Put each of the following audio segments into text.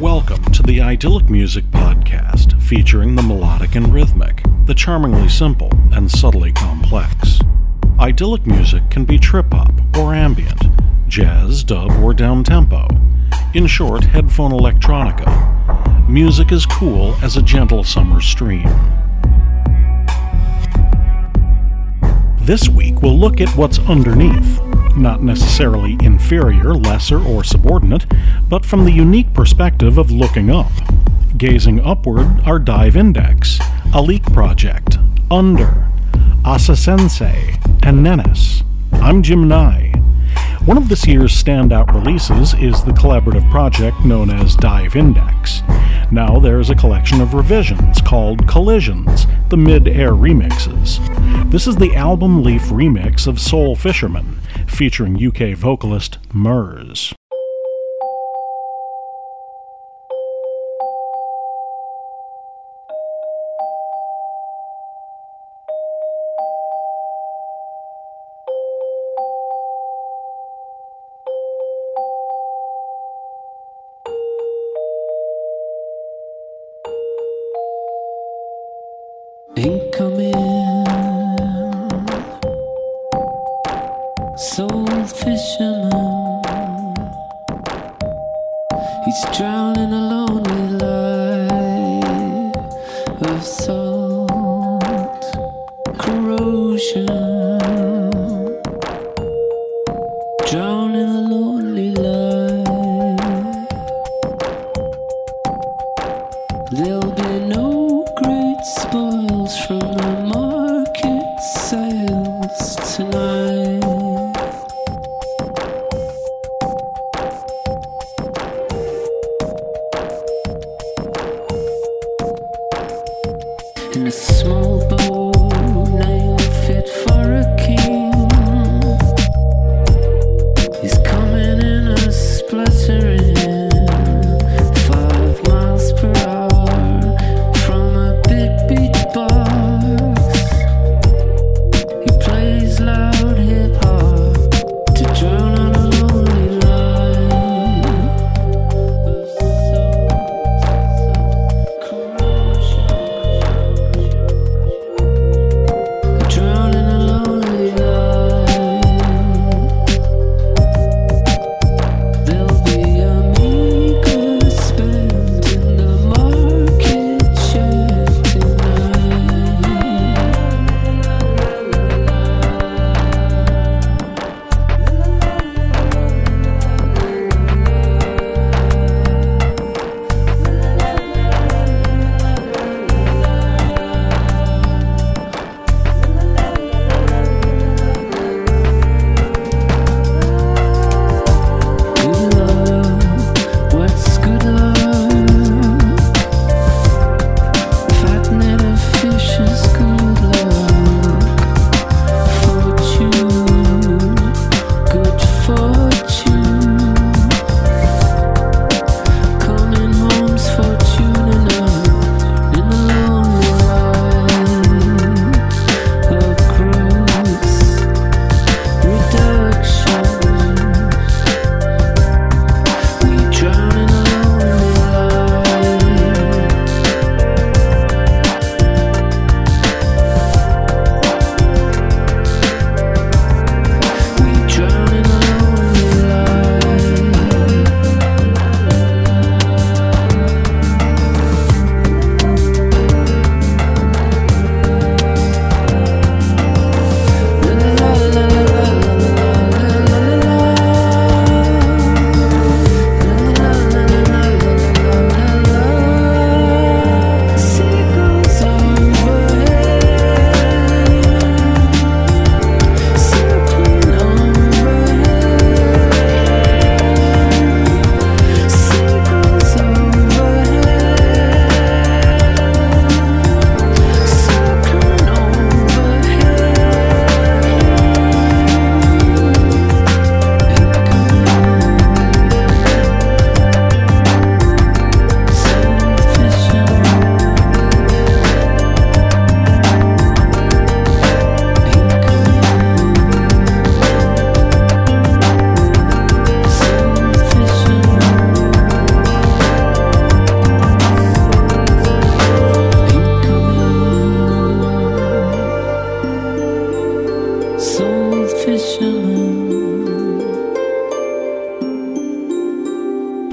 Welcome to the Idyllic Music Podcast, featuring the melodic and rhythmic, the charmingly simple and subtly complex. Idyllic music can be trip hop or ambient, jazz, dub, or down tempo. In short, headphone electronica. Music is cool as a gentle summer stream. This week, we'll look at what's underneath. Not necessarily inferior, lesser, or subordinate, but from the unique perspective of looking up. Gazing upward are Dive Index, A Leak Project, Under, Asa Sensei, and Nenis. I'm Jim Nye. One of this year's standout releases is the collaborative project known as Dive Index. Now there's a collection of revisions called Collisions, the mid air remixes. This is the album Leaf remix of Soul Fisherman, featuring UK vocalist Merz.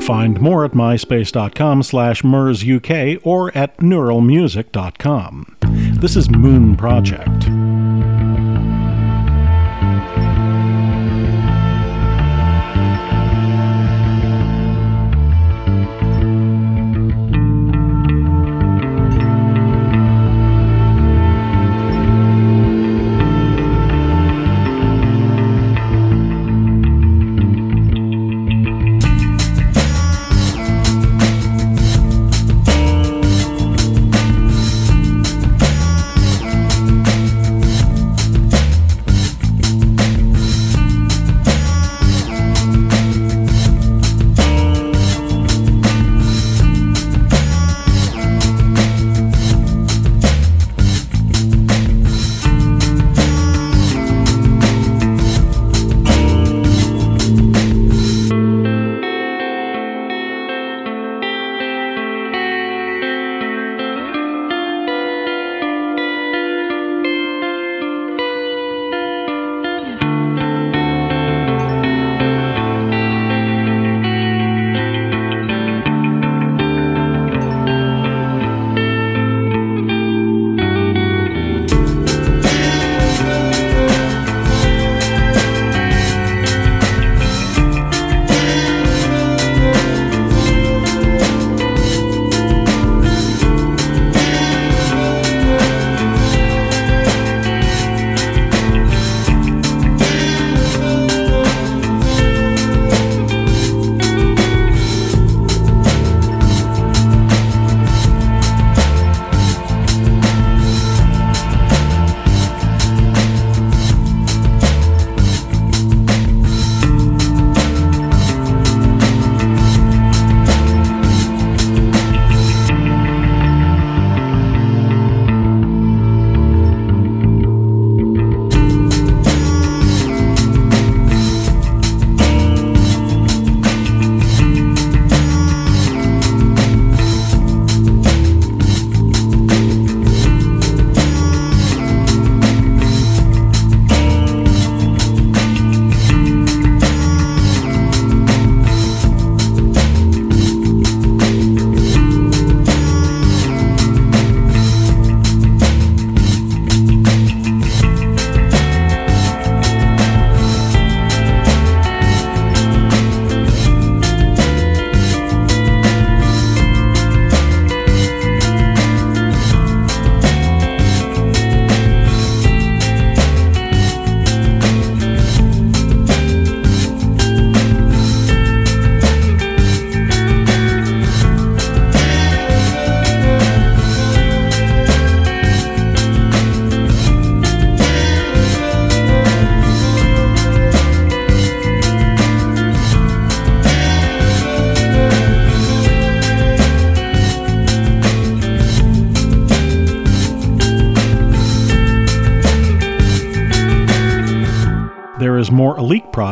Find more at myspace.com slash MERSUK or at neutralmusic.com. This is Moon Project.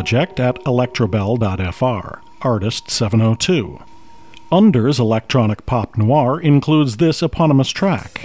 project at electrobell.fr, artist 702. Under's electronic pop noir includes this eponymous track.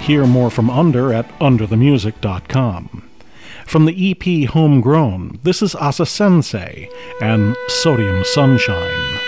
Hear more from Under at underthemusic.com. From the EP Homegrown, this is Asa Sensei and Sodium Sunshine.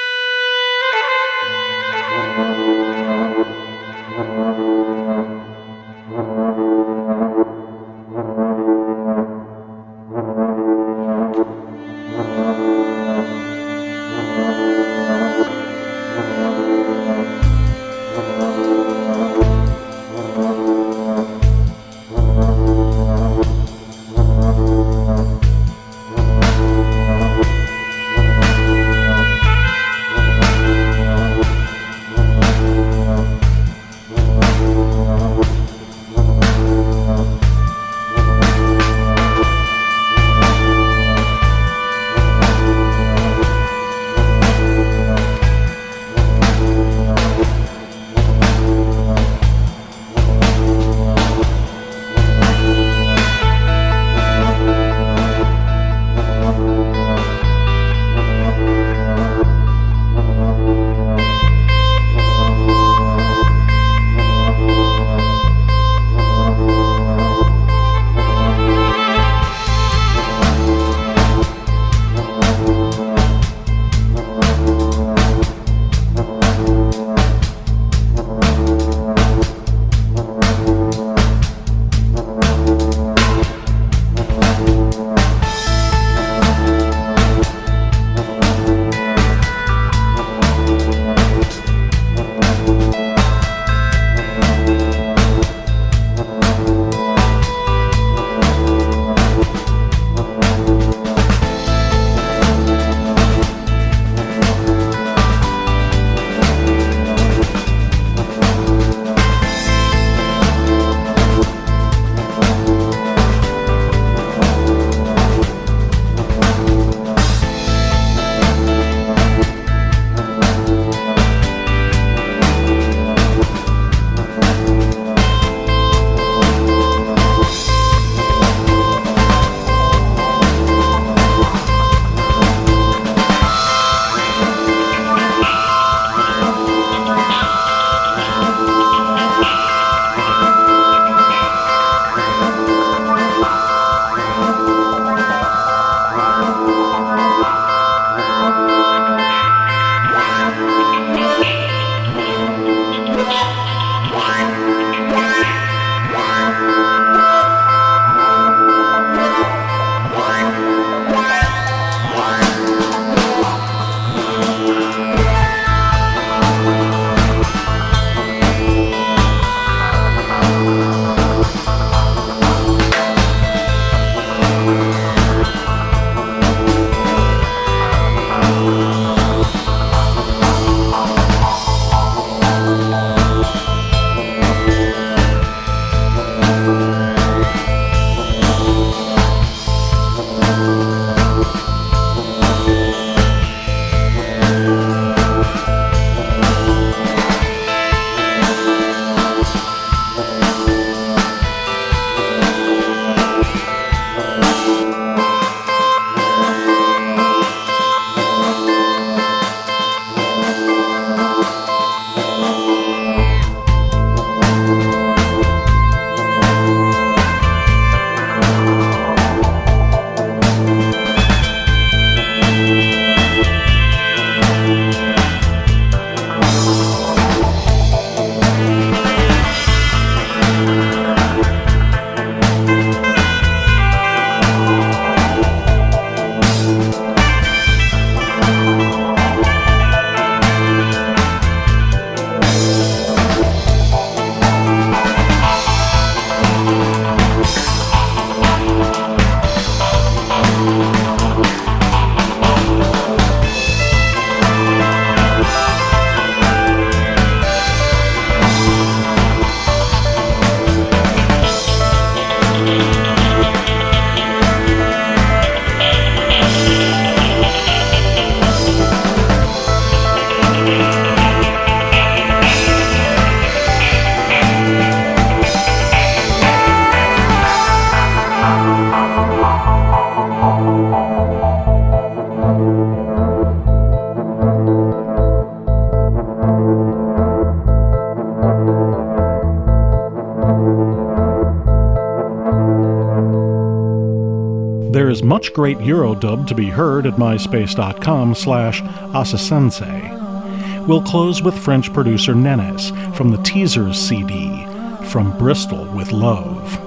Is much great Eurodub to be heard at myspace.com slash asasense. We'll close with French producer Nenes from the Teasers CD, From Bristol with Love.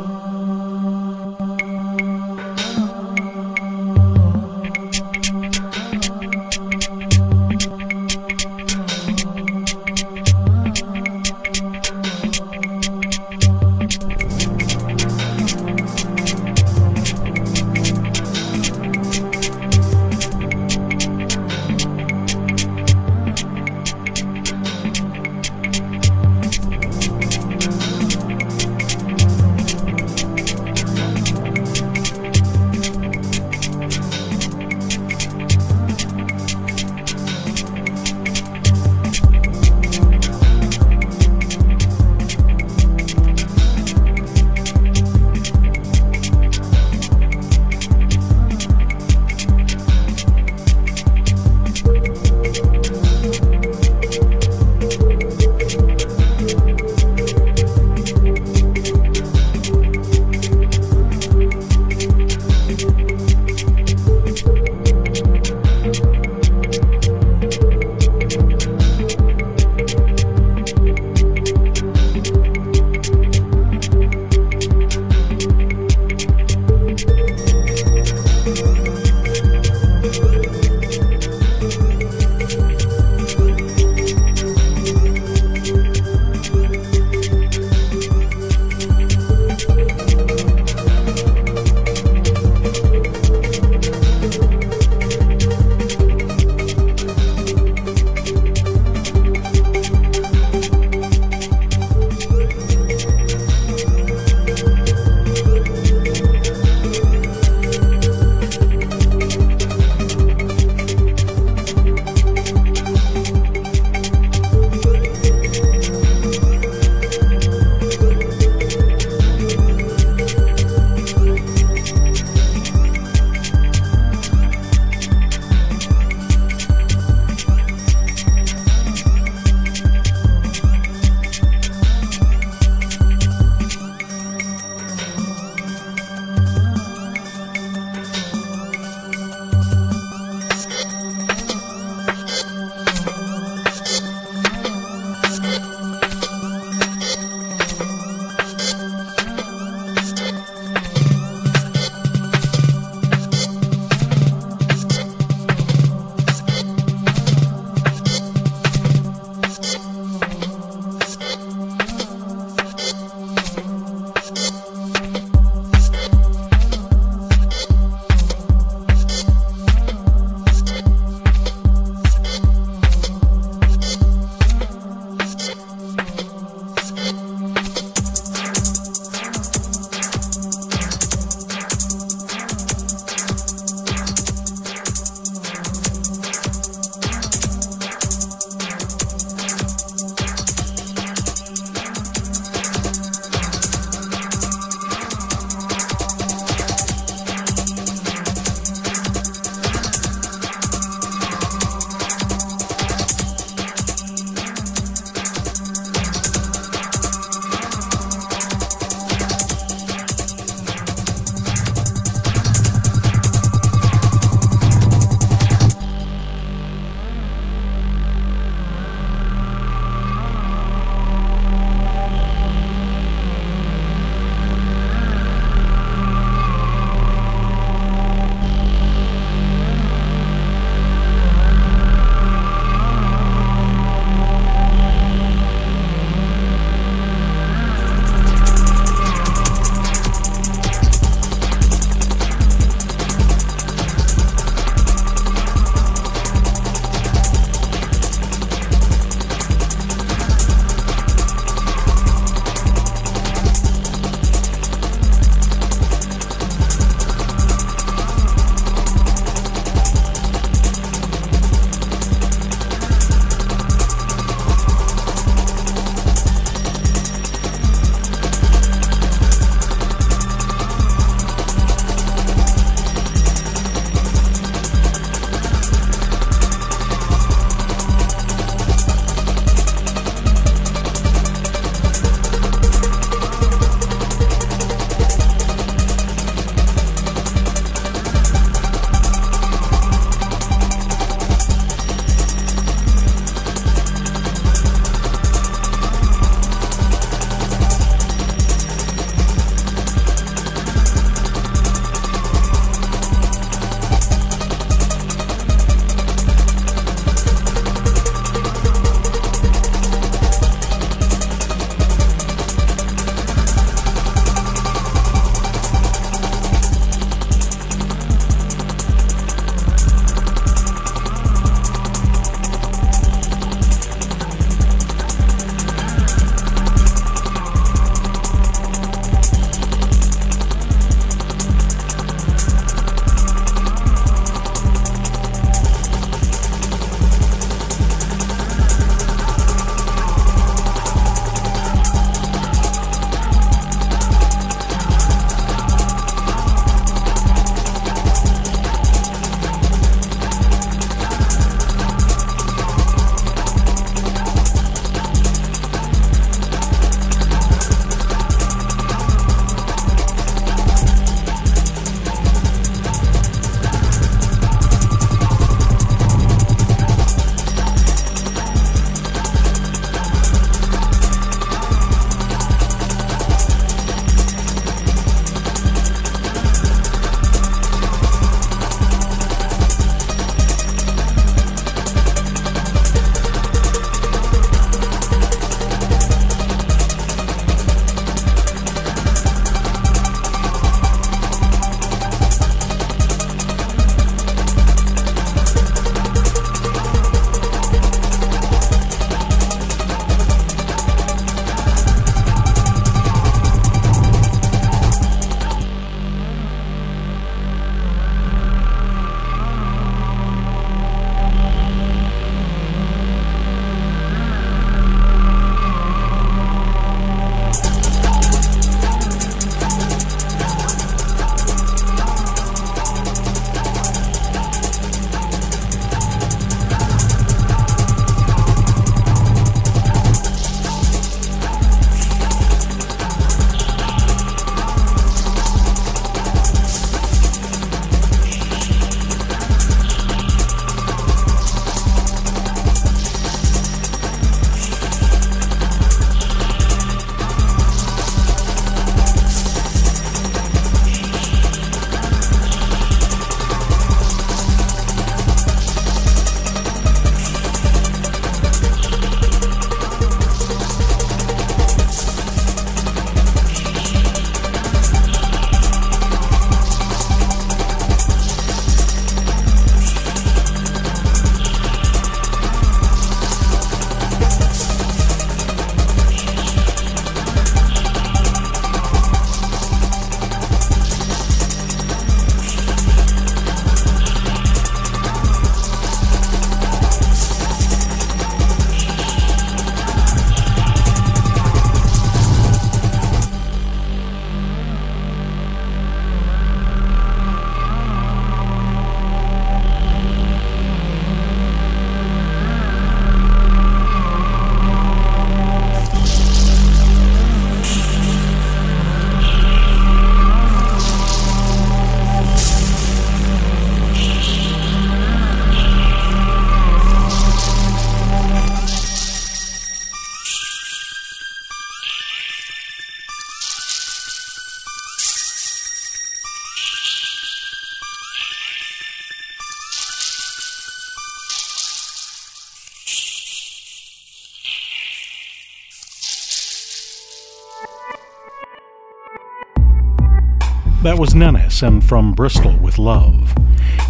That was Nenes and From Bristol with Love.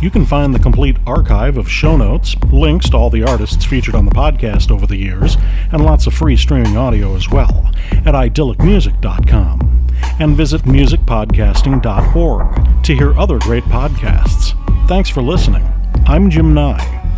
You can find the complete archive of show notes, links to all the artists featured on the podcast over the years, and lots of free streaming audio as well at idyllicmusic.com. And visit musicpodcasting.org to hear other great podcasts. Thanks for listening. I'm Jim Nye.